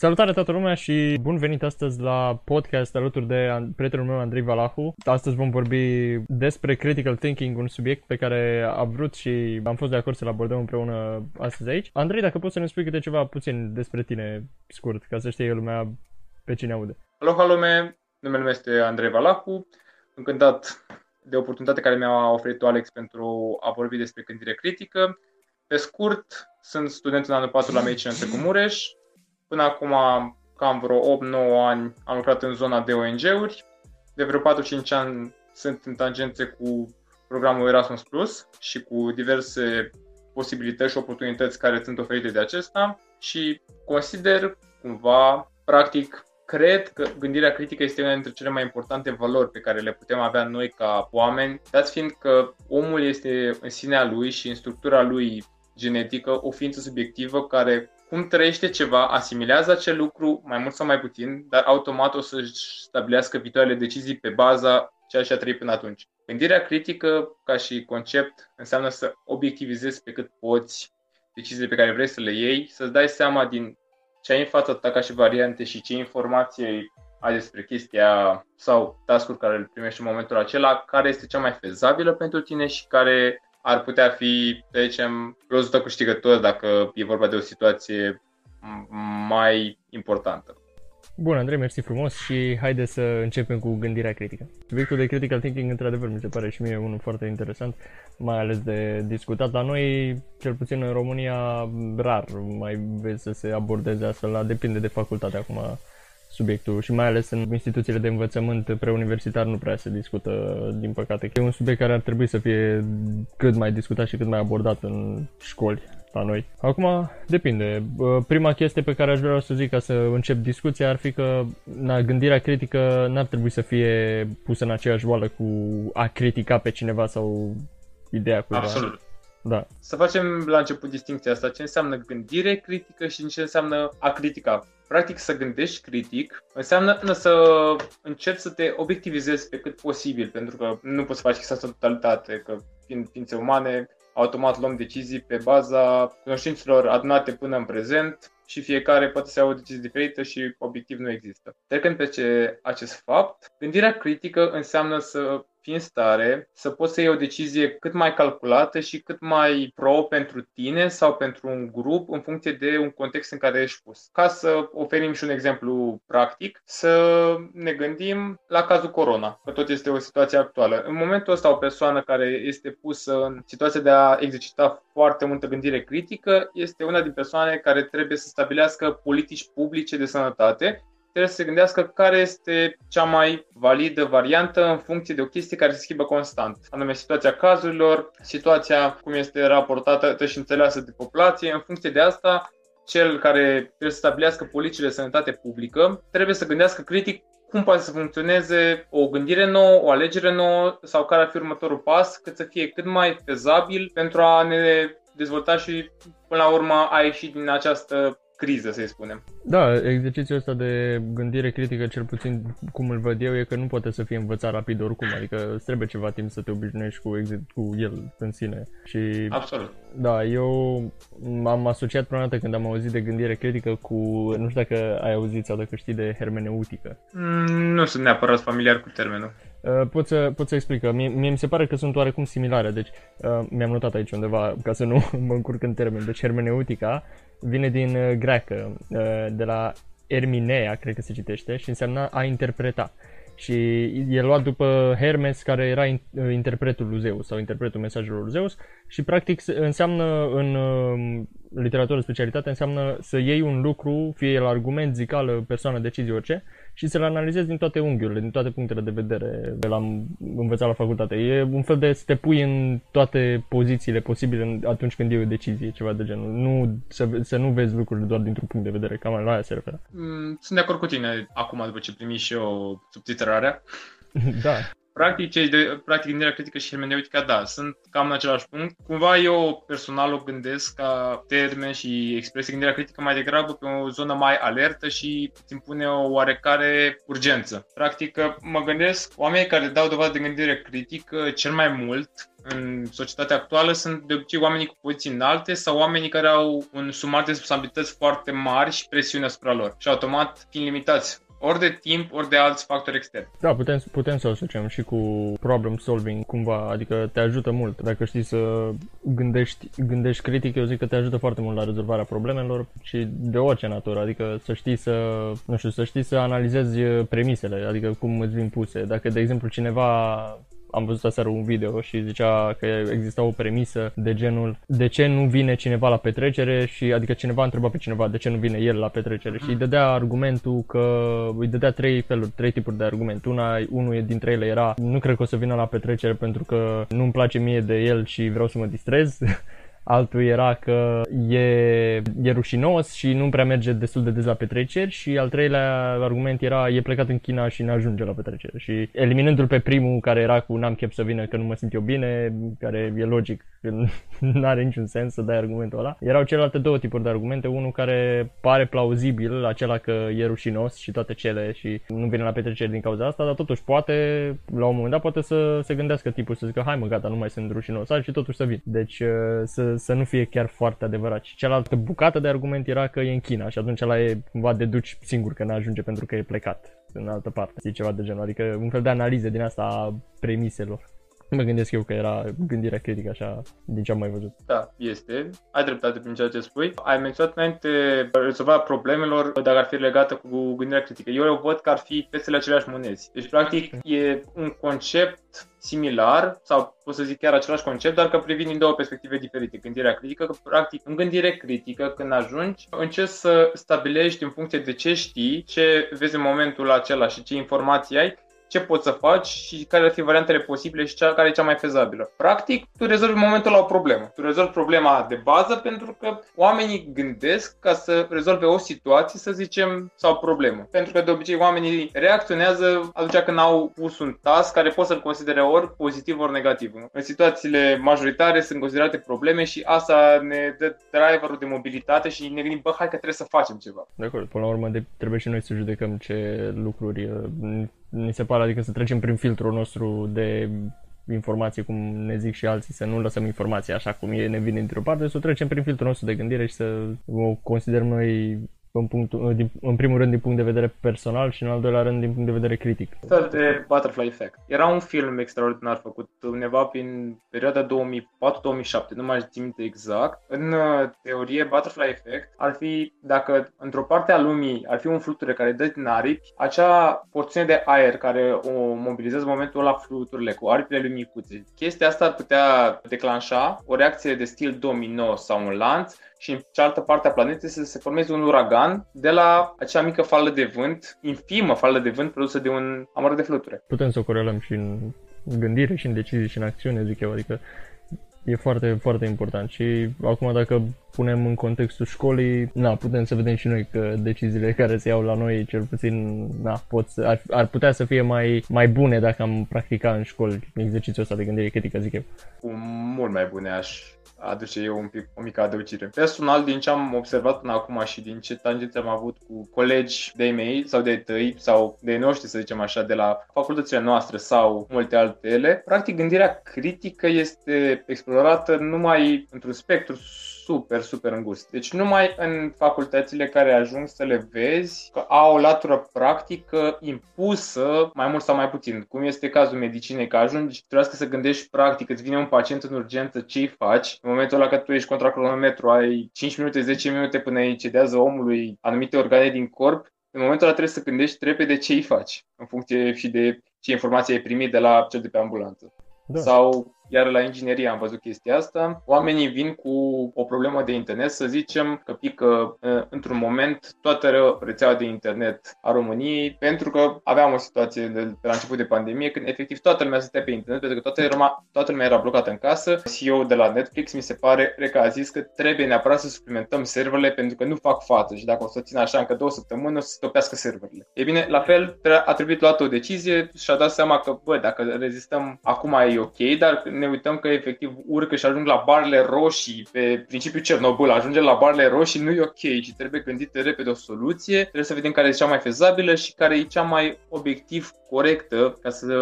Salutare toată lumea și bun venit astăzi la podcast alături de prietenul meu Andrei Valahu. Astăzi vom vorbi despre critical thinking, un subiect pe care am vrut și am fost de acord să-l abordăm împreună astăzi aici. Andrei, dacă poți să ne spui câte ceva puțin despre tine, scurt, ca să știe lumea pe cine aude. Aloha lume, numele meu este Andrei Valahu. Încântat de oportunitatea care mi-a oferit Alex pentru a vorbi despre gândire critică. Pe scurt, sunt student în anul 4 la Medicină cu Mureș, Până acum, cam vreo 8-9 ani, am lucrat în zona de ONG-uri. De vreo 4-5 ani sunt în tangențe cu programul Erasmus Plus și cu diverse posibilități și oportunități care sunt oferite de acesta și consider cumva, practic, cred că gândirea critică este una dintre cele mai importante valori pe care le putem avea noi ca oameni, dat fiind că omul este în sinea lui și în structura lui genetică o ființă subiectivă care cum trăiește ceva, asimilează acel lucru mai mult sau mai puțin, dar automat o să-și stabilească viitoarele decizii pe baza ceea ce a trăit până atunci. Gândirea critică, ca și concept, înseamnă să obiectivizezi pe cât poți deciziile pe care vrei să le iei, să-ți dai seama din ce ai în fața ta ca și variante și ce informație ai despre chestia sau task care îl primești în momentul acela, care este cea mai fezabilă pentru tine și care ar putea fi, să zicem, rezultat câștigător dacă e vorba de o situație mai importantă. Bun, Andrei, mersi frumos și haide să începem cu gândirea critică. Subiectul de critical thinking, într-adevăr, mi se pare și mie unul foarte interesant, mai ales de discutat. La noi, cel puțin în România, rar mai vezi să se abordeze astfel, la depinde de facultate acum subiectul și mai ales în instituțiile de învățământ preuniversitar nu prea se discută, din păcate. E un subiect care ar trebui să fie cât mai discutat și cât mai abordat în școli la noi. Acum, depinde. Prima chestie pe care aș vrea să zic ca să încep discuția ar fi că na, gândirea critică n-ar trebui să fie pusă în aceeași oală cu a critica pe cineva sau ideea cu Absolut. Da. Să facem la început distinția asta, ce înseamnă gândire critică și ce înseamnă a critica. Practic să gândești critic înseamnă să încerci să te obiectivizezi pe cât posibil, pentru că nu poți să faci chestia asta totalitate, că fiind ființe umane, automat luăm decizii pe baza cunoștințelor adunate până în prezent și fiecare poate să ia o decizie diferită și obiectiv nu există. Trecând pe ce, acest fapt, gândirea critică înseamnă să fii în stare să poți să iei o decizie cât mai calculată și cât mai pro pentru tine sau pentru un grup în funcție de un context în care ești pus. Ca să oferim și un exemplu practic, să ne gândim la cazul corona, că tot este o situație actuală. În momentul ăsta o persoană care este pusă în situația de a exercita foarte multă gândire critică este una din persoane care trebuie să stabilească politici publice de sănătate trebuie să se gândească care este cea mai validă variantă în funcție de o chestie care se schimbă constant, anume situația cazurilor, situația cum este raportată și înțeleasă de populație. În funcție de asta, cel care trebuie să stabilească politicile de sănătate publică trebuie să gândească critic cum poate să funcționeze o gândire nouă, o alegere nouă sau care ar fi următorul pas, cât să fie cât mai fezabil pentru a ne dezvolta și până la urmă a ieși din această criză, să-i spunem. Da, exercițiul ăsta de gândire critică, cel puțin cum îl văd eu, e că nu poate să fie învățat rapid oricum, adică îți trebuie ceva timp să te obișnuiești cu, cu el în sine. Și, Absolut. Da, eu m-am asociat prima dată când am auzit de gândire critică cu, nu știu dacă ai auzit sau dacă știi de hermeneutică. Mm, nu sunt neapărat familiar cu termenul. Uh, pot, să, pot să explic că mie, mie mi se pare că sunt oarecum similare, deci uh, mi-am notat aici undeva ca să nu mă încurc în termen. Deci hermeneutica vine din uh, greacă, uh, de la Erminea, cred că se citește, și înseamnă a interpreta. Și e luat după Hermes, care era uh, interpretul lui Zeus sau interpretul mesajelor lui Zeus și practic înseamnă în uh, literatură specialitate înseamnă să iei un lucru, fie el argument, zicală, persoană, decizie, orice, și să-l analizezi din toate unghiurile, din toate punctele de vedere. L-am învățat la facultate. E un fel de să te pui în toate pozițiile posibile atunci când iei o decizie, ceva de genul. Nu, să, să nu vezi lucrurile doar dintr-un punct de vedere, cam la aia se referă. Mm, sunt de acord cu tine acum, după ce primi și eu subtitrarea. da practic, cei de, practic gândirea critică și hermeneutica, da, sunt cam în același punct. Cumva eu personal o gândesc ca termen și expresie gândirea critică mai degrabă pe o zonă mai alertă și îți pune o oarecare urgență. Practic, mă gândesc, oamenii care dau dovadă de gândire critică cel mai mult în societatea actuală sunt de obicei oamenii cu poziții înalte sau oamenii care au un sumar de responsabilități foarte mari și presiune asupra lor. Și automat fiind limitați ori de timp, ori de alți factori externi. Da, putem, putem să o asociem și cu problem solving cumva, adică te ajută mult. Dacă știi să gândești, gândești critic, eu zic că te ajută foarte mult la rezolvarea problemelor și de orice natură, adică să știi să, nu știu, să știi să analizezi premisele, adică cum îți vin puse. Dacă, de exemplu, cineva am văzut aseară un video și zicea că exista o premisă de genul de ce nu vine cineva la petrecere și adică cineva întreba pe cineva de ce nu vine el la petrecere și îi dădea argumentul că îi dădea trei feluri, trei tipuri de argument. Una, unul dintre ele era nu cred că o să vină la petrecere pentru că nu-mi place mie de el și vreau să mă distrez. altul era că e, e rușinos și nu prea merge destul de des la petreceri și al treilea argument era e plecat în China și nu ajunge la petrecere. Și eliminându-l pe primul care era cu n-am chef să vină că nu mă simt eu bine, care e logic, nu are niciun sens să dai argumentul ăla, erau celelalte două tipuri de argumente, unul care pare plauzibil, acela că e rușinos și toate cele și nu vine la petrecere din cauza asta, dar totuși poate, la un moment dat, poate să se gândească tipul să zică hai mă gata, nu mai sunt rușinos, și totuși să vin. Deci să să nu fie chiar foarte adevărat. Și cealaltă bucată de argument era că e în China și atunci ăla e cumva deduci singur că n-ajunge pentru că e plecat în altă parte. Știi, ceva de genul. Adică un fel de analiză din asta a premiselor. Mă gândesc eu că era gândirea critică așa din ce am mai văzut. Da, este. Ai dreptate prin ceea ce spui. Ai menționat înainte rezolvarea problemelor dacă ar fi legată cu gândirea critică. Eu o văd că ar fi peste aceleași monezi. Deci, practic, e un concept similar sau pot să zic chiar același concept, dar că privin din două perspective diferite. Gândirea critică, că practic în gândire critică, când ajungi, încerci să stabilești în funcție de ce știi, ce vezi în momentul acela și ce informații ai, ce poți să faci și care ar fi variantele posibile și cea care e cea mai fezabilă. Practic, tu rezolvi momentul la o problemă. Tu rezolvi problema de bază pentru că oamenii gândesc ca să rezolve o situație, să zicem, sau o problemă. Pentru că de obicei oamenii reacționează atunci când au pus un task care pot să-l considere ori pozitiv, ori negativ. În situațiile majoritare sunt considerate probleme și asta ne dă driverul de mobilitate și ne gândim, bă, hai că trebuie să facem ceva. De acord, până la urmă de, trebuie și noi să judecăm ce lucruri uh, ni se pare, adică să trecem prin filtrul nostru de informații, cum ne zic și alții, să nu lăsăm informația așa cum e, ne vine dintr-o parte, să trecem prin filtrul nostru de gândire și să o considerăm noi în, punctul, din, în primul rând din punct de vedere personal și în al doilea rând din punct de vedere critic. de Butterfly Effect. Era un film extraordinar făcut undeva prin perioada 2004-2007, nu mai țin minte exact. În uh, teorie, Butterfly Effect ar fi dacă într-o parte a lumii ar fi un fluture care dă din aripi, acea porțiune de aer care o mobilizează în momentul ăla fluturile cu aripile lui micuțe. Chestia asta ar putea declanșa o reacție de stil domino sau un lanț și în cealaltă parte a planetei să se formeze un uragan de la acea mică fală de vânt, infimă fală de vânt produsă de un amăr de fluture. Putem să o corelăm și în gândire și în decizii și în acțiune, zic eu, adică e foarte, foarte important și acum dacă punem în contextul școlii, na, putem să vedem și noi că deciziile care se iau la noi, cel puțin, na, pot să, ar, ar putea să fie mai, mai bune dacă am practica în școli exercițiul ăsta de gândire critică, zic eu. Mult mai bune aș aduce eu un pic, o mică adăugire. Personal, din ce am observat până acum și din ce tangențe am avut cu colegi de mei sau de tăi sau de noștri, să zicem așa, de la facultățile noastre sau multe altele, practic gândirea critică este explorată numai într-un spectru super, super îngust. Deci numai în facultățile care ajung să le vezi că au o latură practică impusă mai mult sau mai puțin. Cum este cazul medicinei, că ajungi, trebuie să gândești practic, îți vine un pacient în urgență, ce-i faci? În momentul ăla că tu ești contra cronometru, ai 5 minute, 10 minute până îi cedează omului anumite organe din corp, în momentul ăla trebuie să gândești repede ce îi faci, în funcție și de ce informație ai primit de la cel de pe ambulanță. Da. Sau iar la inginerie am văzut chestia asta. Oamenii vin cu o problemă de internet, să zicem că pică într-un moment toată rețeaua de internet a României, pentru că aveam o situație de, de la început de pandemie când efectiv toată lumea stătea pe internet, pentru că toată, era, toată lumea era blocată în casă. CEO de la Netflix mi se pare că a zis că trebuie neapărat să suplimentăm serverele pentru că nu fac față și dacă o să țină așa încă două săptămâni o să stopească serverele. E bine, la fel a trebuit luată o decizie și a dat seama că, bă, dacă rezistăm acum e ok, dar ne uităm că efectiv urcă și ajung la barele roșii pe principiul Cernobâl, ajunge la barele roșii, nu e ok și trebuie gândită repede o soluție, trebuie să vedem care e cea mai fezabilă și care e cea mai obiectiv corectă ca să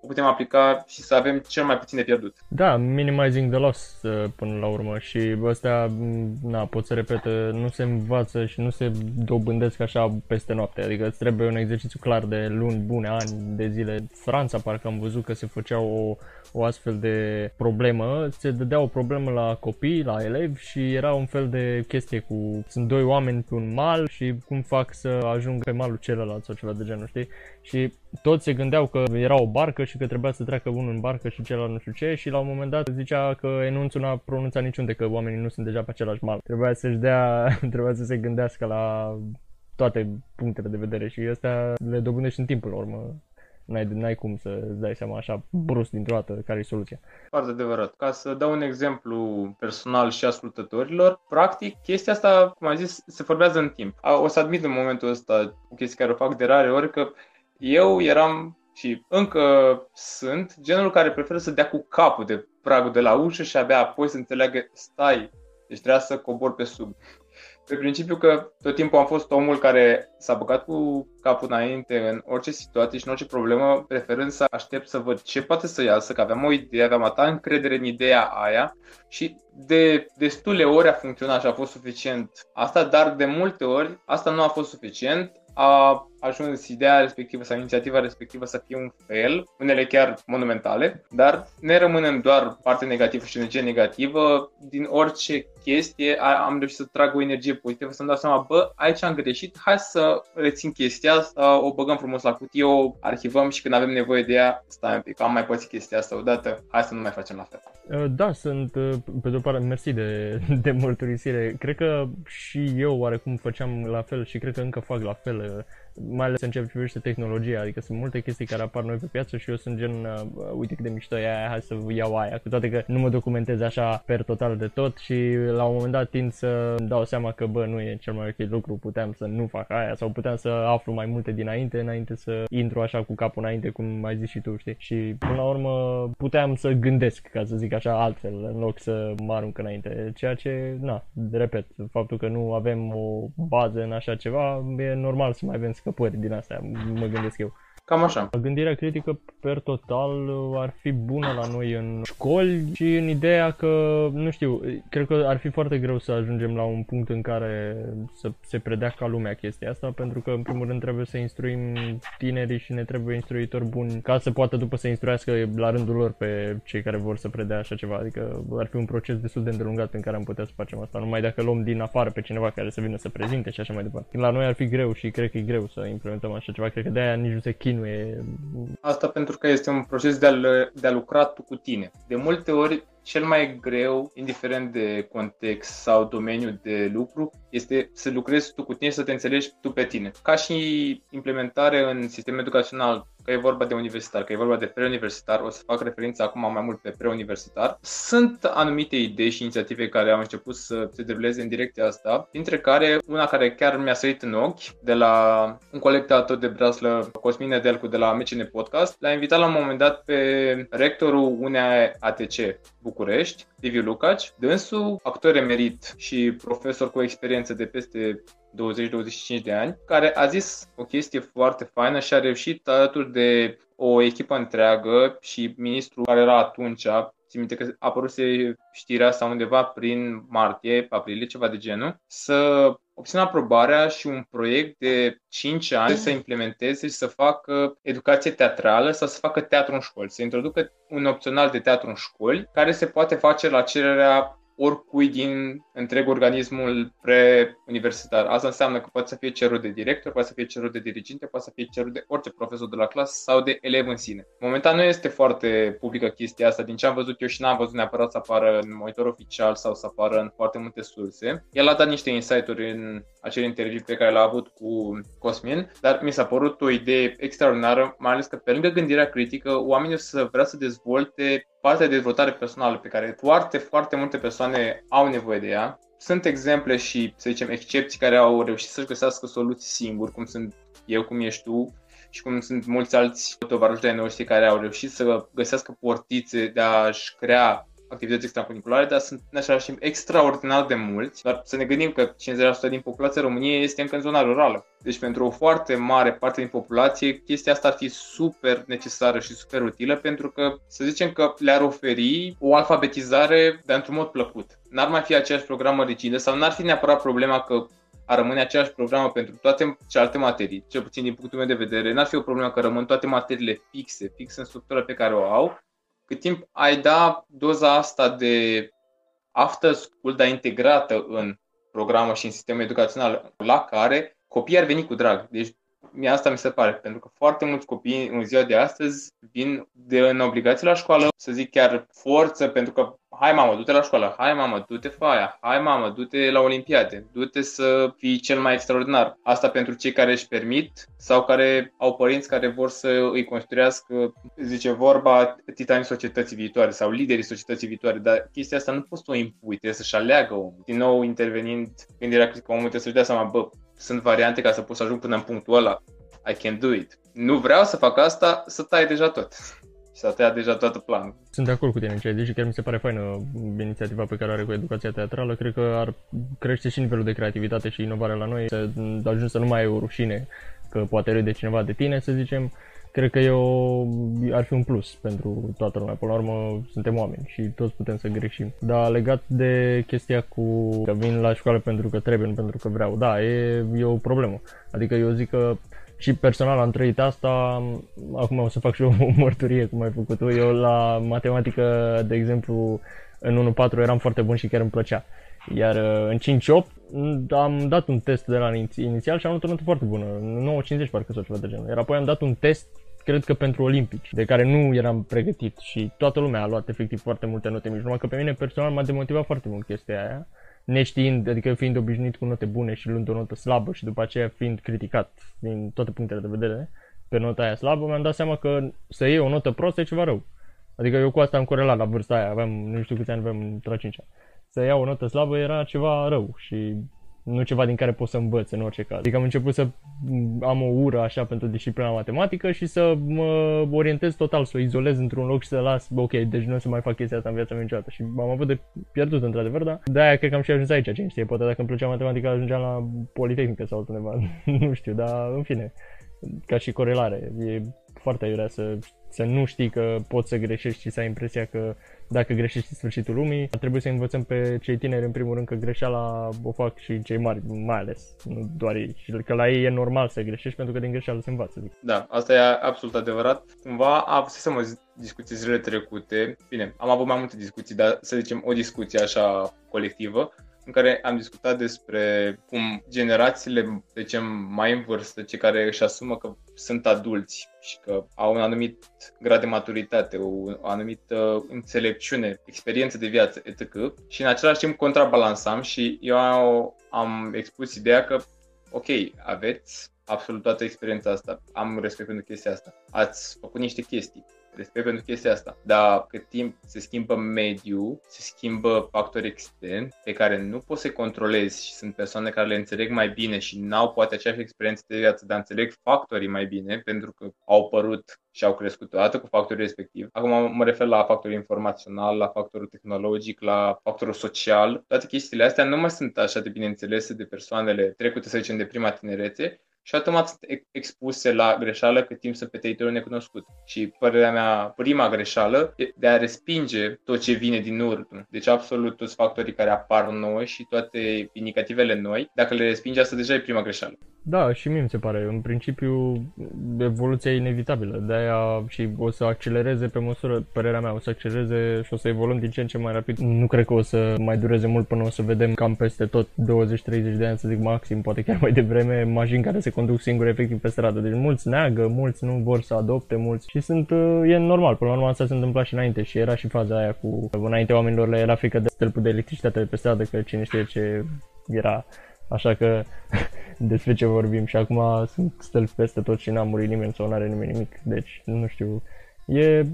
o putem aplica și să avem cel mai puțin de pierdut. Da, minimizing the loss uh, până la urmă și ăstea, na, pot să repet, nu se învață și nu se dobândesc așa peste noapte, adică îți trebuie un exercițiu clar de luni bune, ani de zile. Franța parcă am văzut că se făcea o, o astfel de problemă, se dădea o problemă la copii, la elevi și era un fel de chestie cu sunt doi oameni pe un mal și cum fac să ajungă pe malul celălalt sau ceva de genul, știi? Și toți se gândeau că era o barcă și că trebuia să treacă unul în barcă și celălalt nu știu ce și la un moment dat zicea că enunțul n-a pronunțat niciunde că oamenii nu sunt deja pe același mal. Trebuia să-și dea, trebuia să se gândească la toate punctele de vedere și astea le dobândești în timpul la urmă. N-ai, n-ai cum să îți dai seama așa brusc dintr-o dată care e soluția. Foarte adevărat. Ca să dau un exemplu personal și ascultătorilor, practic chestia asta, cum am zis, se formează în timp. O să admit în momentul ăsta o chestie care o fac de rare ori că eu eram și încă sunt genul care preferă să dea cu capul de pragul de la ușă și abia apoi să înțeleagă, stai, deci trebuia să cobor pe sub. Pe principiu că tot timpul am fost omul care s-a băgat cu capul înainte în orice situație și în orice problemă, preferând să aștept să văd ce poate să iasă, că aveam o idee, aveam atâta încredere în ideea aia și de destule ori a funcționat și a fost suficient. Asta, dar de multe ori asta nu a fost suficient, a ajuns ideea respectivă sau inițiativa respectivă să fie un fel, unele chiar monumentale, dar ne rămânem doar parte negativă și energie negativă, din orice chestie am reușit să trag o energie pozitivă, să-mi dau seama, bă, aici am greșit, hai să rețin chestia asta, o băgăm frumos la cutie, o arhivăm și când avem nevoie de ea, stai un pic, am mai pățit chestia asta odată, hai să nu mai facem la fel. Uh, da, sunt, uh, pe de-o parte, mersi de, de mărturisire. Cred că și eu oarecum făceam la fel și cred că încă fac la fel uh, mai ales în ce privește tehnologia, adică sunt multe chestii care apar noi pe piață și eu sunt gen, uh, uite cât de mișto e aia, hai să iau aia, cu toate că nu mă documentez așa per total de tot și la un moment dat tind să dau seama că bă, nu e cel mai ok lucru, puteam să nu fac aia sau puteam să aflu mai multe dinainte, înainte să intru așa cu capul înainte, cum ai zis și tu, știi? Și până la urmă puteam să gândesc, ca să zic așa, altfel, în loc să mă arunc înainte, ceea ce, na, repet, faptul că nu avem o bază în așa ceva, e normal să mai avem scăpări din astea, mă gândesc eu. Cam așa. Gândirea critică per total ar fi bună la noi în școli și în ideea că, nu știu, cred că ar fi foarte greu să ajungem la un punct în care să se predea ca lumea chestia asta, pentru că în primul rând trebuie să instruim tinerii și ne trebuie instruitori buni ca să poată după să instruiască la rândul lor pe cei care vor să predea așa ceva. Adică ar fi un proces destul de îndelungat în care am putea să facem asta, numai dacă luăm din afară pe cineva care să vină să prezinte și așa mai departe. La noi ar fi greu și cred că e greu să implementăm așa ceva. Cred că de aia nici nu se chinuie. Asta pentru că este un proces de a, de a lucra tu cu tine. De multe ori cel mai greu, indiferent de context sau domeniu de lucru, este să lucrezi tu cu tine, să te înțelegi tu pe tine. Ca și implementare în sistemul educațional, că e vorba de universitar, că e vorba de preuniversitar, o să fac referință acum mai mult pe preuniversitar. Sunt anumite idei și inițiative care au început să se deruleze în direcția asta, dintre care una care chiar mi-a sărit în ochi, de la un coleg tot de braslă, Cosmin Nedelcu de la MCN Podcast, l-a invitat la un moment dat pe rectorul unei ATC București, Liviu Lucaci, dânsul actor emerit și profesor cu experiență de peste 20-25 de ani, care a zis o chestie foarte faină și a reușit alături de o echipă întreagă și ministrul care era atunci, țin minte că a apărut știrea sau undeva prin martie, aprilie, ceva de genul, să obțină aprobarea și un proiect de 5 ani să implementeze și să facă educație teatrală sau să facă teatru în școli, să introducă un opțional de teatru în școli care se poate face la cererea oricui din întreg organismul pre-universitar. Asta înseamnă că poate să fie cerut de director, poate să fie cerut de diriginte, poate să fie cerut de orice profesor de la clasă sau de elev în sine. Momentan nu este foarte publică chestia asta, din ce am văzut eu și n-am văzut neapărat să apară în monitor oficial sau să apară în foarte multe surse. El a dat niște insight-uri în acel interviu pe care l-a avut cu Cosmin, dar mi s-a părut o idee extraordinară, mai ales că pe lângă gândirea critică, oamenii o să vrea să dezvolte partea de dezvoltare personală pe care foarte, foarte multe persoane au nevoie de ea. Sunt exemple și, să zicem, excepții care au reușit să-și găsească soluții singuri, cum sunt eu, cum ești tu, și cum sunt mulți alți tovarăși de noștri care au reușit să găsească portițe de a-și crea activități extracurriculare, dar sunt în același timp extraordinar de mulți. Dar să ne gândim că 50% din populația României este încă în zona rurală. Deci pentru o foarte mare parte din populație, chestia asta ar fi super necesară și super utilă pentru că să zicem că le-ar oferi o alfabetizare de într-un mod plăcut. N-ar mai fi aceeași programă rigidă sau n-ar fi neapărat problema că ar rămâne aceeași programă pentru toate celelalte materii, cel puțin din punctul meu de vedere, n-ar fi o problemă că rămân toate materiile fixe, fixe în structura pe care o au, cât timp ai da doza asta de after school, dar integrată în programă și în sistemul educațional, la care copiii ar veni cu drag. Deci mie asta mi se pare, pentru că foarte mulți copii în ziua de astăzi vin de în obligație la școală, să zic chiar forță, pentru că hai mamă, du-te la școală, hai mamă, du-te faia, hai mamă, du-te la olimpiade, du-te să fii cel mai extraordinar. Asta pentru cei care își permit sau care au părinți care vor să îi construiască, zice vorba, titanii societății viitoare sau liderii societății viitoare, dar chestia asta nu poți să o impui, trebuie să-și aleagă omul. Din nou, intervenind gândirea critică, omul trebuie să-și dea seama, bă, sunt variante ca să pot să ajung până în punctul ăla. I can do it. Nu vreau să fac asta, să tai deja tot. Și s-a tăiat deja toată planul. Sunt de acord cu tine, deci chiar mi se pare faină inițiativa pe care o are cu educația teatrală. Cred că ar crește și nivelul de creativitate și inovare la noi, să ajungi să nu mai ai o rușine că poate râde cineva de tine, să zicem, cred că e o, ar fi un plus pentru toată lumea. Până la urmă, suntem oameni și toți putem să greșim. Dar legat de chestia cu că vin la școală pentru că trebuie, nu pentru că vreau, da, e, e o problemă. Adică eu zic că și personal am trăit asta, acum o să fac și o mărturie cum ai făcut tu. Eu la matematică, de exemplu, în 1-4 eram foarte bun și chiar îmi plăcea. Iar uh, în 5-8 am dat un test de la inițial și am luat o notă foarte bună, 9-50 parcă sau ceva de genul. Iar apoi am dat un test cred că pentru olimpici, de care nu eram pregătit și toată lumea a luat efectiv foarte multe note mici, numai că pe mine personal m-a demotivat foarte mult chestia aia, neștiind, adică fiind obișnuit cu note bune și luând o notă slabă și după aceea fiind criticat din toate punctele de vedere pe nota aia slabă, mi-am dat seama că să iei o notă prostă e ceva rău. Adică eu cu asta am corelat la vârsta aia, aveam nu știu câți ani aveam în 5 Să iau o notă slabă era ceva rău și nu ceva din care pot să învăț în orice caz. Adică am început să am o ură așa pentru disciplina matematică și să mă orientez total, să o izolez într-un loc și să las, ok, deci nu o să mai fac chestia asta în viața mea niciodată. Și am avut de pierdut într-adevăr, dar de-aia cred că am și ajuns aici, cine știe, poate dacă îmi plăcea matematica ajungeam la Politehnică sau altundeva, nu știu, dar în fine, ca și corelare, e foarte aiurea să, să nu știi că poți să greșești și să ai impresia că dacă greșești în sfârșitul lumii, trebuie să învățăm pe cei tineri în primul rând că greșeala o fac și cei mari, mai ales, nu doar ei. Și că la ei e normal să greșești pentru că din greșeală se învață. Zic. Da, asta e absolut adevărat. Cumva a să mă discuții zilele trecute. Bine, am avut mai multe discuții, dar să zicem o discuție așa colectivă în care am discutat despre cum generațiile, de ce mai în vârstă, cei care își asumă că sunt adulți și că au un anumit grad de maturitate, o, o anumită înțelepciune, experiență de viață, etc. Și în același timp contrabalansam și eu am expus ideea că, ok, aveți absolut toată experiența asta, am respect pentru chestia asta, ați făcut niște chestii, respect pentru chestia asta. Dar cât timp se schimbă mediul, se schimbă factori externi pe care nu poți să controlezi și sunt persoane care le înțeleg mai bine și n-au poate aceeași experiență de viață, dar înțeleg factorii mai bine pentru că au părut și au crescut odată cu factorul respectiv. Acum mă refer la factorul informațional, la factorul tehnologic, la factorul social. Toate chestiile astea nu mai sunt așa de bine înțelese de persoanele trecute, să zicem, de prima tinerețe și automat sunt expuse la greșeală cât timp sunt pe teritoriul necunoscut. Și părerea mea, prima greșeală e de a respinge tot ce vine din urmă. Deci absolut toți factorii care apar noi și toate inicativele noi, dacă le respinge, asta deja e prima greșeală. Da, și mie mi se pare. În principiu, evoluția e inevitabilă. De-aia și o să accelereze pe măsură, părerea mea, o să accelereze și o să evoluăm din ce în ce mai rapid. Nu cred că o să mai dureze mult până o să vedem cam peste tot 20-30 de ani, să zic maxim, poate chiar mai devreme, mașini care se conduc singure efectiv pe stradă. Deci mulți neagă, mulți nu vor să adopte, mulți și sunt, uh, e normal. Până la urmă asta se întâmpla și înainte și era și faza aia cu, înainte oamenilor le era frică de stâlpul de electricitate pe stradă, că cine știe ce era Așa că despre ce vorbim și acum sunt stălpi peste tot și n-a murit nimeni sau n-are nimeni nimic. Deci, nu știu, e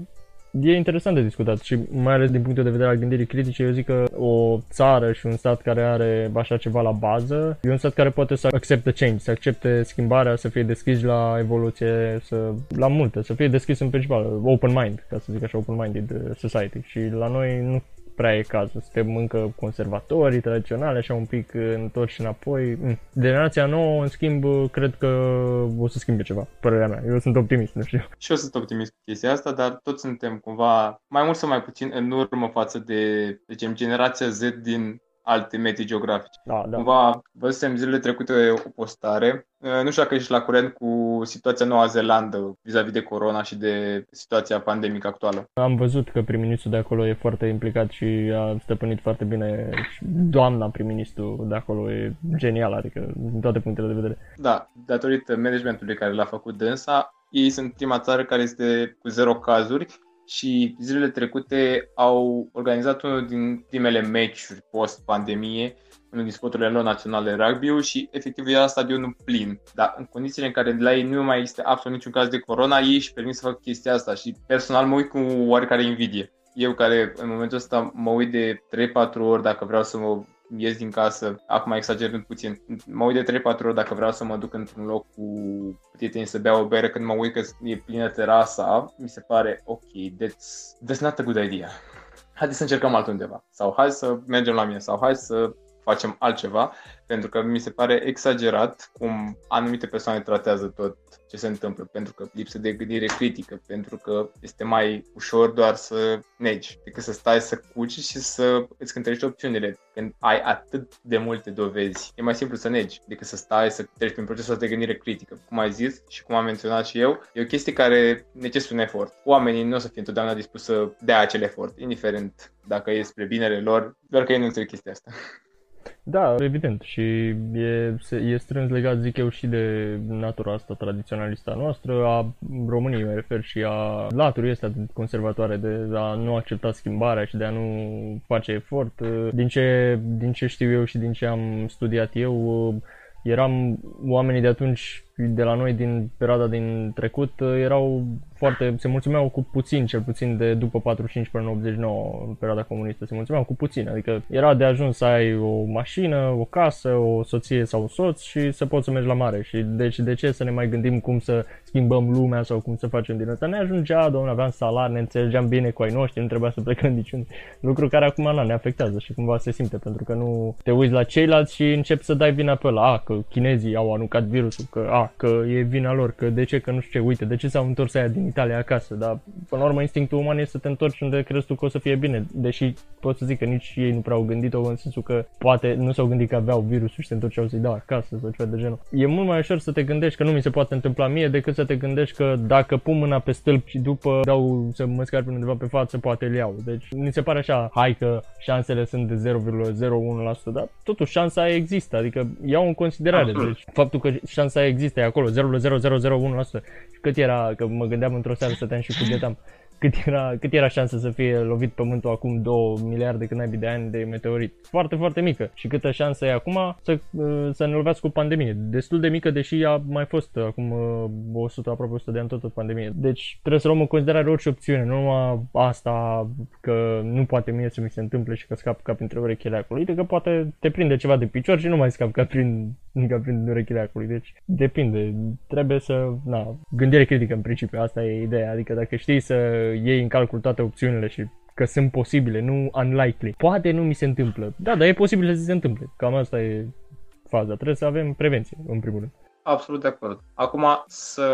e interesant de discutat și mai ales din punctul de vedere al gândirii critice, eu zic că o țară și un stat care are așa ceva la bază, e un stat care poate să accepte change, să accepte schimbarea, să fie deschis la evoluție, să, la multe, să fie deschis în principal, open mind, ca să zic așa, open-minded uh, society. Și la noi nu prea e cazul. Suntem încă conservatorii, tradiționale, așa un pic întorși înapoi. Mm. Generația nouă, în schimb, cred că o să schimbe ceva, părerea mea. Eu sunt optimist, nu știu. Și eu sunt optimist cu chestia asta, dar toți suntem cumva mai mult sau mai puțin în urmă față de, de zicem, generația Z din alte medii geografice. Da, da. Cumva văzusem zilele trecute o postare. Uh, nu știu dacă ești la curent cu situația Noua Zeelandă vis-a-vis de corona și de situația pandemică actuală. Am văzut că prim-ministrul de acolo e foarte implicat și a stăpânit foarte bine. Doamna prim-ministru de acolo e genială, adică din toate punctele de vedere. Da, datorită managementului care l-a făcut dânsa, ei sunt prima țară care este cu zero cazuri și zilele trecute au organizat unul din primele meciuri post-pandemie, unul din spoturile lor naționale rugby și efectiv era stadionul plin. Dar în condițiile în care la ei nu mai este absolut niciun caz de corona, ei își permit să facă chestia asta și personal mă uit cu oarecare invidie. Eu care în momentul ăsta mă uit de 3-4 ori dacă vreau să mă ies din casă, acum exagerând puțin, mă uit de 3-4 ori dacă vreau să mă duc într-un loc cu prieteni să beau o bere când mă uit că e plină terasa, mi se pare ok, that's, that's not a good idea. Haideți să încercăm altundeva. Sau hai să mergem la mine. Sau hai să facem altceva, pentru că mi se pare exagerat cum anumite persoane tratează tot ce se întâmplă, pentru că lipsă de gândire critică, pentru că este mai ușor doar să negi, decât să stai să cuci și să îți cântărești opțiunile. Când ai atât de multe dovezi, e mai simplu să negi decât să stai să treci prin procesul de gândire critică. Cum ai zis și cum am menționat și eu, e o chestie care necesită un efort. Oamenii nu o să fie întotdeauna dispuși să dea acel efort, indiferent dacă e spre binele lor, doar că ei nu înțeleg chestia asta. Da, evident. Și e, e strâns legat, zic eu, și de natura asta tradiționalistă a noastră, a României, mă refer, și a laturii ăsta conservatoare de a nu accepta schimbarea și de a nu face efort. Din ce, din ce știu eu și din ce am studiat eu, eram oamenii de atunci de la noi din perioada din trecut erau foarte, se mulțumeau cu puțin, cel puțin de după 45 până în 89, în perioada comunistă, se mulțumeau cu puțin, adică era de ajuns să ai o mașină, o casă, o soție sau un soț și să poți să mergi la mare. Și deci de ce să ne mai gândim cum să schimbăm lumea sau cum să facem din asta, ne ajungea, domnule, aveam salar, ne înțelegeam bine cu ai noștri, nu trebuia să plecăm niciun lucru care acum na, ne afectează și cumva se simte pentru că nu te uiți la ceilalți și începi să dai vina pe la, a, că chinezii au anuncat virusul, că a, că e vina lor, că de ce, că nu știu ce, uite, de ce s-au întors aia din Italia acasă, dar până la urmă instinctul uman este să te întorci unde crezi tu că o să fie bine, deși pot să zic că nici ei nu prea au gândit-o în sensul că poate nu s-au gândit că aveau virusul și se întorceau să-i dau acasă sau ceva de genul. E mult mai ușor să te gândești că nu mi se poate întâmpla mie decât să te gândești că dacă pun mâna pe stâlp și după dau să mă scar până undeva pe față, poate îl iau. Deci mi se pare așa, hai că șansele sunt de 0,01%, dar totuși șansa există, adică iau în considerare. Deci faptul că șansa există e acolo, 0,0001%. Cât era, că mă gândeam într-o seară, stăteam și cugetam cât era, cât era șansa să fie lovit pământul acum 2 miliarde când ai de ani de meteorit. Foarte, foarte mică. Și câtă șansă e acum să, uh, să ne lovească cu pandemie. Destul de mică, deși a mai fost acum 100, uh, aproape 100 de ani tot o pandemie. Deci trebuie să luăm în considerare orice opțiune, nu numai asta că nu poate mie să mi se întâmple și că scap ca printre urechile acolo. Uite că poate te prinde ceva de picior și nu mai scap ca prin, ca prin urechile acolo. Deci depinde. Trebuie să, na, gândire critică în principiu, asta e ideea. Adică dacă știi să iei în calcul toate opțiunile și că sunt posibile, nu unlikely. Poate nu mi se întâmplă. Da, dar e posibil să se întâmple. Cam asta e faza. Trebuie să avem prevenție, în primul rând. Absolut de acord. Acum să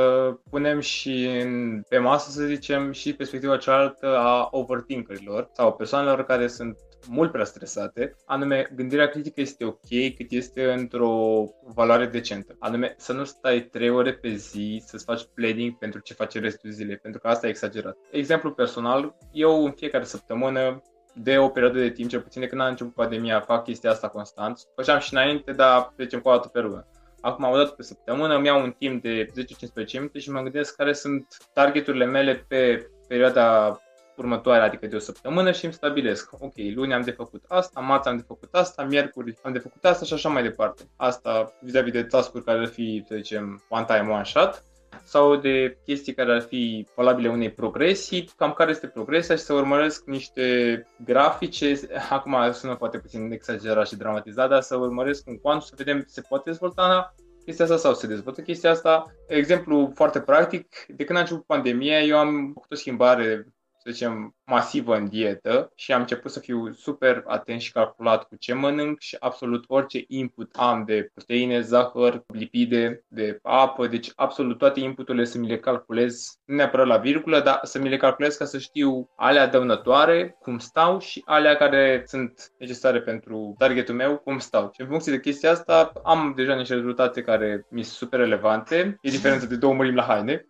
punem și în, pe masă, să zicem, și perspectiva cealaltă a overthinkerilor sau persoanelor care sunt mult prea stresate, anume gândirea critică este ok cât este într-o valoare decentă. Anume să nu stai 3 ore pe zi să-ți faci planning pentru ce faci restul zilei, pentru că asta e exagerat. Exemplu personal, eu în fiecare săptămână de o perioadă de timp, cel puțin de când am început pandemia, fac chestia asta constant. Făceam și înainte, dar zicem cu o dată pe lună. Acum am dat pe săptămână, îmi iau un timp de 10-15 minute și mă gândesc care sunt targeturile mele pe perioada următoare, adică de o săptămână și îmi stabilesc, ok, luni am de făcut asta, marți am de făcut asta, miercuri am de făcut asta și așa mai departe. Asta vis-a-vis de task-uri care ar fi, să zicem, one time, one shot sau de chestii care ar fi valabile unei progresii, cam care este progresia și să urmăresc niște grafice, acum sună poate puțin exagerat și dramatizat, dar să urmăresc un quant să vedem se poate dezvolta chestia asta sau se dezvoltă chestia asta. Exemplu foarte practic, de când a început pandemia, eu am făcut o schimbare să zicem, masivă în dietă și am început să fiu super atent și calculat cu ce mănânc și absolut orice input am de proteine, zahăr, lipide, de apă, deci absolut toate inputurile să mi le calculez, nu neapărat la virgulă, dar să mi le calculez ca să știu alea dăunătoare, cum stau și alea care sunt necesare pentru targetul meu, cum stau. Și în funcție de chestia asta am deja niște rezultate care mi sunt super relevante. E diferență de două mărimi la haine,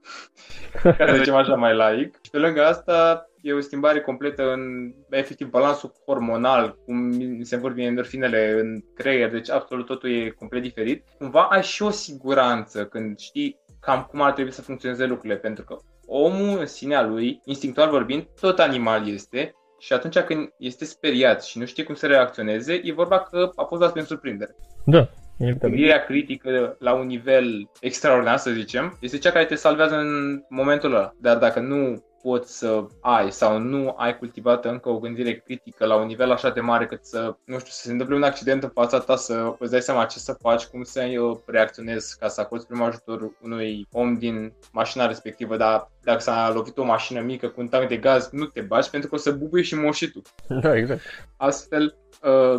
care zicem așa mai laic. Și pe lângă asta e o schimbare completă în efectiv balansul hormonal, cum se învârt endorfinele în creier, deci absolut totul e complet diferit. Cumva ai și o siguranță când știi cam cum ar trebui să funcționeze lucrurile, pentru că omul în sinea lui, instinctual vorbind, tot animal este și atunci când este speriat și nu știe cum să reacționeze, e vorba că a fost dat prin surprindere. Da. Gândirea critică la un nivel extraordinar, să zicem, este cea care te salvează în momentul ăla. Dar dacă nu poți să ai sau nu ai cultivată încă o gândire critică la un nivel așa de mare cât să, nu știu, să se întâmple un accident în fața ta, să îți dai seama ce să faci, cum să reacționezi ca să acorzi primul ajutor unui om din mașina respectivă, dar dacă s-a lovit o mașină mică cu un tank de gaz, nu te baci pentru că o să bubui și moși și tu. Da, exact. Astfel, uh,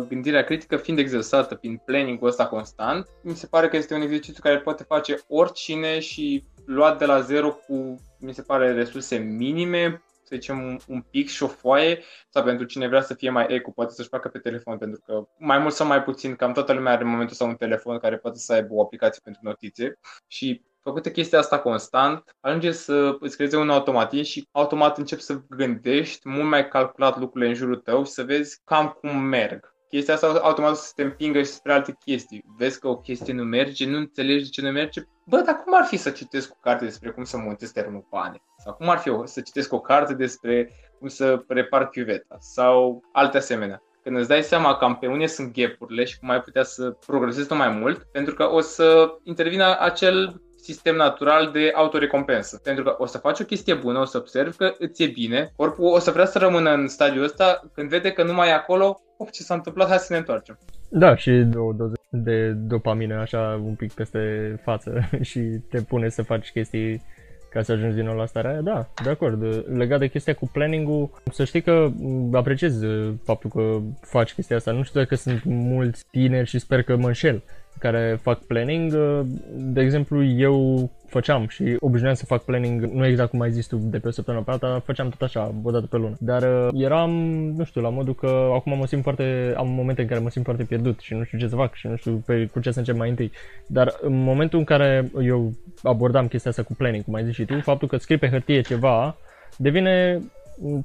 gândirea critică fiind exersată prin planning-ul ăsta constant, mi se pare că este un exercițiu care poate face oricine și luat de la zero cu mi se pare, resurse minime, să zicem un, un pic și o foaie, sau pentru cine vrea să fie mai eco, poate să-și facă pe telefon, pentru că mai mult sau mai puțin, cam toată lumea are în momentul sau un telefon care poate să aibă o aplicație pentru notițe și făcută chestia asta constant, ajunge să îți creeze un automatism și automat începi să gândești mult mai calculat lucrurile în jurul tău și să vezi cam cum merg chestia asta automat să te împingă și spre alte chestii. Vezi că o chestie nu merge, nu înțelegi de ce nu merge. Bă, dar cum ar fi să citesc o carte despre cum să montezi termopane? Sau cum ar fi să citesc o carte despre cum să repar chiuveta? Sau alte asemenea când îți dai seama cam pe unde sunt ghepurile și cum ai putea să progresezi mai mult, pentru că o să intervină acel sistem natural de autorecompensă. Pentru că o să faci o chestie bună, o să observi că îți e bine, corpul o să vrea să rămână în stadiul ăsta, când vede că nu mai e acolo, of, ce s-a întâmplat, hai să ne întoarcem. Da, și o doză de dopamină așa un pic peste față și te pune să faci chestii ca să ajungi din nou la starea aia, da, de acord. Legat de chestia cu planning-ul, să știi că apreciez faptul că faci chestia asta. Nu știu dacă sunt mulți tineri și sper că mă înșel care fac planning. De exemplu, eu făceam și obișnuiam să fac planning, nu exact cum ai zis tu, de pe o săptămână pe alta, făceam tot așa, o dată pe lună. Dar uh, eram, nu știu, la modul că acum mă simt foarte, am momente în care mă simt foarte pierdut și nu știu ce să fac și nu știu pe cu ce să încep mai întâi. Dar în momentul în care eu abordam chestia asta cu planning, cum ai zis și tu, faptul că scrii pe hârtie ceva, devine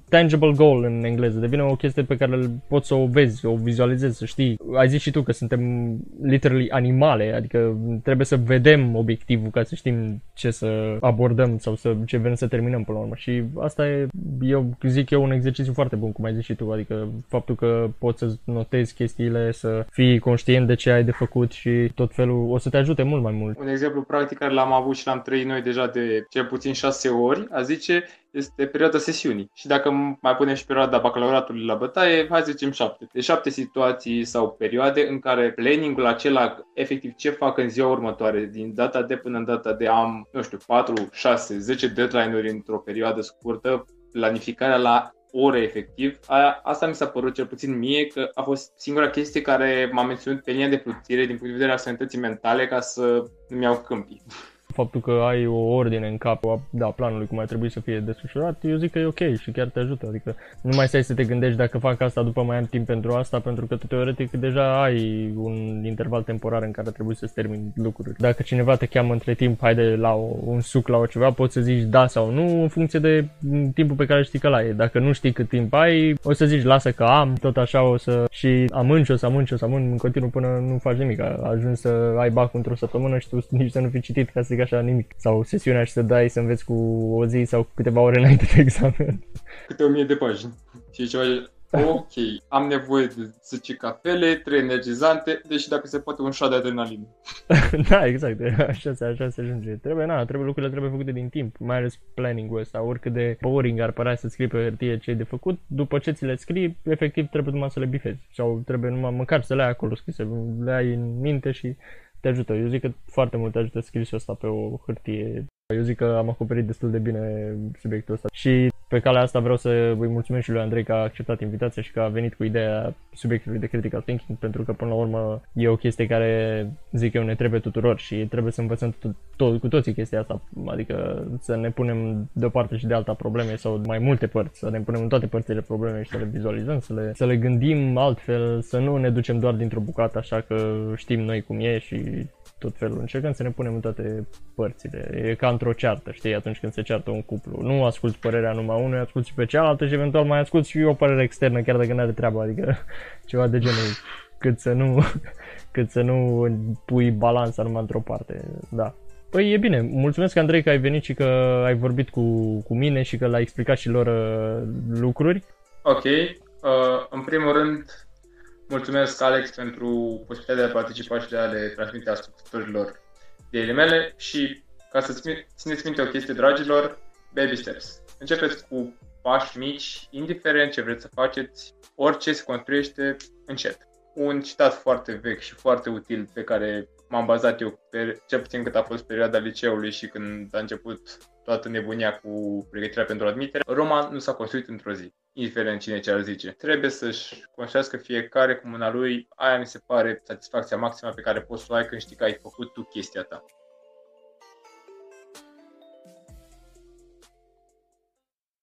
tangible goal în engleză, devine o chestie pe care poți să o vezi, o vizualizezi, să știi. Ai zis și tu că suntem literally animale, adică trebuie să vedem obiectivul ca să știm ce să abordăm sau să, ce vrem să terminăm până la urmă. Și asta e, eu zic eu, un exercițiu foarte bun, cum ai zis și tu, adică faptul că poți să notezi chestiile, să fii conștient de ce ai de făcut și tot felul, o să te ajute mult mai mult. Un exemplu practic care l-am avut și l-am trăit noi deja de cel puțin șase ori, a zice este perioada sesiunii. Și dacă mai punem și perioada bacalaureatului la bătaie, hai să zicem șapte. De șapte situații sau perioade în care planningul acela, efectiv ce fac în ziua următoare, din data de până în data de am, nu știu, 4, 6, 10 deadline-uri într-o perioadă scurtă, planificarea la ore efectiv. Aia, asta mi s-a părut cel puțin mie că a fost singura chestie care m-a menționat pe linia de plutire din punct de vedere al sănătății mentale ca să nu-mi iau câmpii faptul că ai o ordine în cap da, planului cum ar trebui să fie desfășurat, eu zic că e ok și chiar te ajută. Adică nu mai stai să te gândești dacă fac asta, după mai am timp pentru asta, pentru că tu teoretic deja ai un interval temporar în care trebuie să-ți termini lucruri. Dacă cineva te cheamă între timp, haide la o, un suc, la o ceva, poți să zici da sau nu în funcție de timpul pe care știi că l-ai. Dacă nu știi cât timp ai, o să zici lasă că am, tot așa o să și amânci, o să amânci, o să amânci în continuu până nu faci nimic. Ajungi să ai bac într-o săptămână și tu nici să nu fi citit ca să zic așa nimic. Sau sesiunea și să dai să înveți cu o zi sau câteva ore înainte de examen. Câte o mie de pagini. Și ceva Ok, am nevoie de 10 cafele, 3 energizante, deși dacă se poate un șat de adrenalină. da, exact, așa se, așa se ajunge. Trebuie, na, trebuie, lucrurile trebuie făcute din timp, mai ales planning-ul ăsta, oricât de boring ar părea să scrii pe hârtie ce e de făcut, după ce ți le scrii, efectiv trebuie numai să le bifezi sau trebuie numai măcar să le ai acolo scrise, le ai în minte și te ajută. Eu zic că foarte mult te ajută scrisul ăsta pe o hârtie. Eu zic că am acoperit destul de bine subiectul ăsta. Și pe calea asta vreau să îi mulțumesc și lui Andrei că a acceptat invitația și că a venit cu ideea subiectului de critical thinking, pentru că până la urmă e o chestie care zic eu ne trebuie tuturor și trebuie să învățăm tot, tot, cu toții chestia asta, adică să ne punem de o parte și de alta probleme sau mai multe părți, să ne punem în toate părțile probleme și să le vizualizăm, să le, să le gândim altfel, să nu ne ducem doar dintr-o bucată așa că știm noi cum e și tot felul. Încercăm să ne punem în toate părțile. E ca într-o ceartă, știi, atunci când se ceartă un cuplu. Nu asculti părerea numai unui, asculti și pe cealaltă și eventual mai asculti și o părere externă, chiar dacă nu are treabă, adică ceva de genul cât să nu, cât să nu pui balanța numai într-o parte, da. Păi e bine, mulțumesc Andrei că ai venit și că ai vorbit cu, cu mine și că l-ai explicat și lor uh, lucruri. Ok, uh, în primul rând Mulțumesc, Alex, pentru posibilitatea de a participa și de a le transmite ascultătorilor ideile mele și ca să țineți minte o chestie, dragilor, baby steps. Începeți cu pași mici, indiferent ce vreți să faceți, orice se construiește încet. Un citat foarte vechi și foarte util pe care m-am bazat eu, pe, cel puțin cât a fost perioada liceului și când a început toată nebunia cu pregătirea pentru admitere. Roma nu s-a construit într-o zi, indiferent cine ce ar zice. Trebuie să-și construiască fiecare cu mâna lui, aia mi se pare satisfacția maximă pe care poți să o ai când știi că ai făcut tu chestia ta.